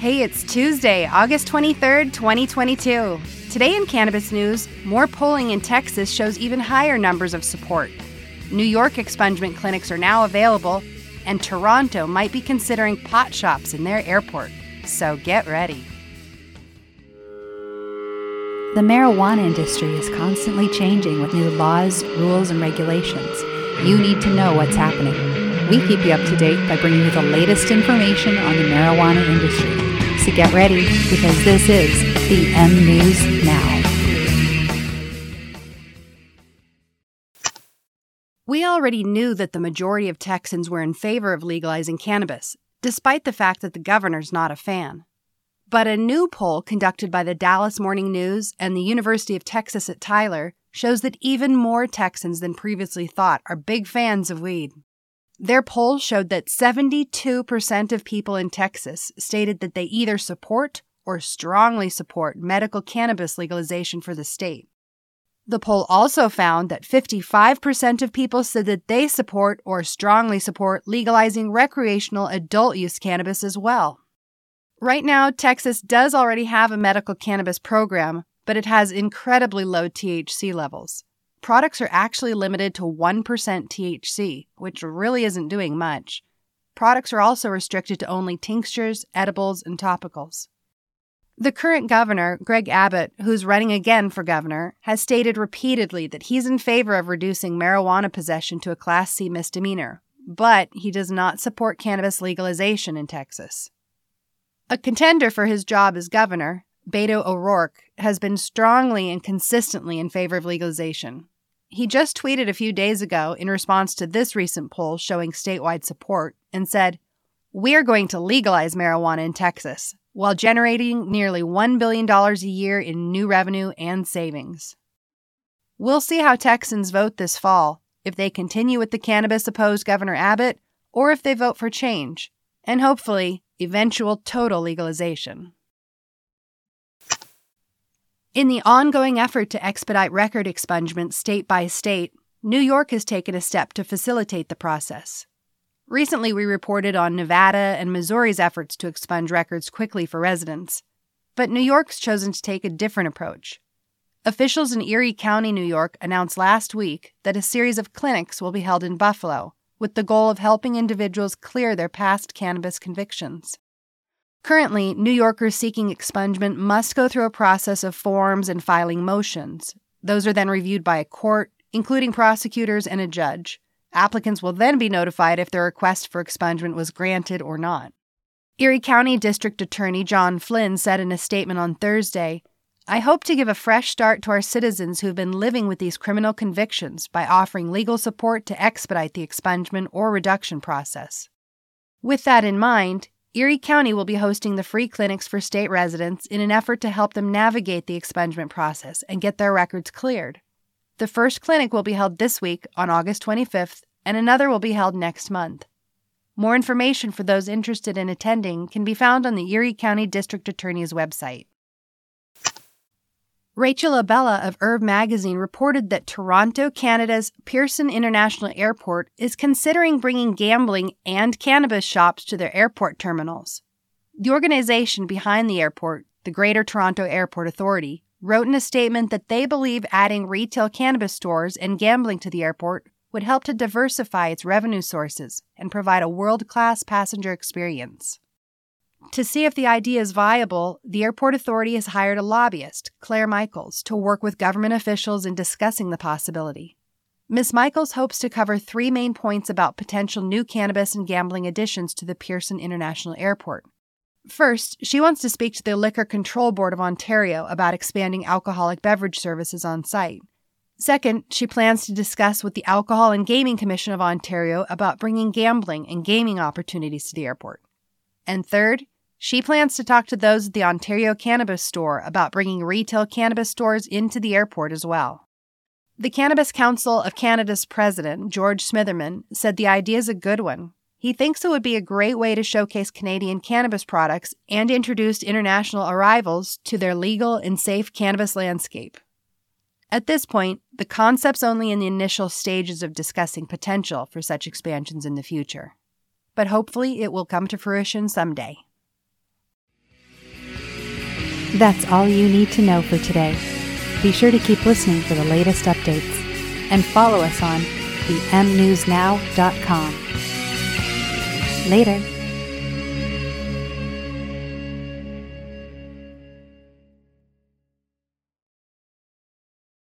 Hey, it's Tuesday, August 23rd, 2022. Today in cannabis news, more polling in Texas shows even higher numbers of support. New York expungement clinics are now available, and Toronto might be considering pot shops in their airport. So get ready. The marijuana industry is constantly changing with new laws, rules, and regulations. You need to know what's happening. We keep you up to date by bringing you the latest information on the marijuana industry. So get ready because this is the M News Now. We already knew that the majority of Texans were in favor of legalizing cannabis, despite the fact that the governor's not a fan. But a new poll conducted by the Dallas Morning News and the University of Texas at Tyler shows that even more Texans than previously thought are big fans of weed. Their poll showed that 72% of people in Texas stated that they either support or strongly support medical cannabis legalization for the state. The poll also found that 55% of people said that they support or strongly support legalizing recreational adult use cannabis as well. Right now, Texas does already have a medical cannabis program, but it has incredibly low THC levels. Products are actually limited to 1% THC, which really isn't doing much. Products are also restricted to only tinctures, edibles, and topicals. The current governor, Greg Abbott, who's running again for governor, has stated repeatedly that he's in favor of reducing marijuana possession to a Class C misdemeanor, but he does not support cannabis legalization in Texas. A contender for his job as governor, Beto O'Rourke, has been strongly and consistently in favor of legalization. He just tweeted a few days ago in response to this recent poll showing statewide support and said, We're going to legalize marijuana in Texas while generating nearly $1 billion a year in new revenue and savings. We'll see how Texans vote this fall, if they continue with the cannabis opposed Governor Abbott or if they vote for change. And hopefully, eventual total legalization. In the ongoing effort to expedite record expungement state by state, New York has taken a step to facilitate the process. Recently, we reported on Nevada and Missouri's efforts to expunge records quickly for residents. But New York's chosen to take a different approach. Officials in Erie County, New York announced last week that a series of clinics will be held in Buffalo with the goal of helping individuals clear their past cannabis convictions. Currently, New Yorkers seeking expungement must go through a process of forms and filing motions. Those are then reviewed by a court, including prosecutors and a judge. Applicants will then be notified if their request for expungement was granted or not. Erie County District Attorney John Flynn said in a statement on Thursday I hope to give a fresh start to our citizens who have been living with these criminal convictions by offering legal support to expedite the expungement or reduction process. With that in mind, Erie County will be hosting the free clinics for state residents in an effort to help them navigate the expungement process and get their records cleared. The first clinic will be held this week on August 25th, and another will be held next month. More information for those interested in attending can be found on the Erie County District Attorney's website. Rachel Abella of Herb magazine reported that Toronto, Canada's Pearson International Airport is considering bringing gambling and cannabis shops to their airport terminals. The organization behind the airport, the Greater Toronto Airport Authority, wrote in a statement that they believe adding retail cannabis stores and gambling to the airport would help to diversify its revenue sources and provide a world class passenger experience. To see if the idea is viable, the airport authority has hired a lobbyist, Claire Michaels, to work with government officials in discussing the possibility. Ms. Michaels hopes to cover three main points about potential new cannabis and gambling additions to the Pearson International Airport. First, she wants to speak to the Liquor Control Board of Ontario about expanding alcoholic beverage services on site. Second, she plans to discuss with the Alcohol and Gaming Commission of Ontario about bringing gambling and gaming opportunities to the airport. And third, she plans to talk to those at the Ontario Cannabis Store about bringing retail cannabis stores into the airport as well. The Cannabis Council of Canada's president, George Smitherman, said the idea is a good one. He thinks it would be a great way to showcase Canadian cannabis products and introduce international arrivals to their legal and safe cannabis landscape. At this point, the concept's only in the initial stages of discussing potential for such expansions in the future. But hopefully, it will come to fruition someday. That's all you need to know for today. Be sure to keep listening for the latest updates and follow us on the mnewsnow.com. Later.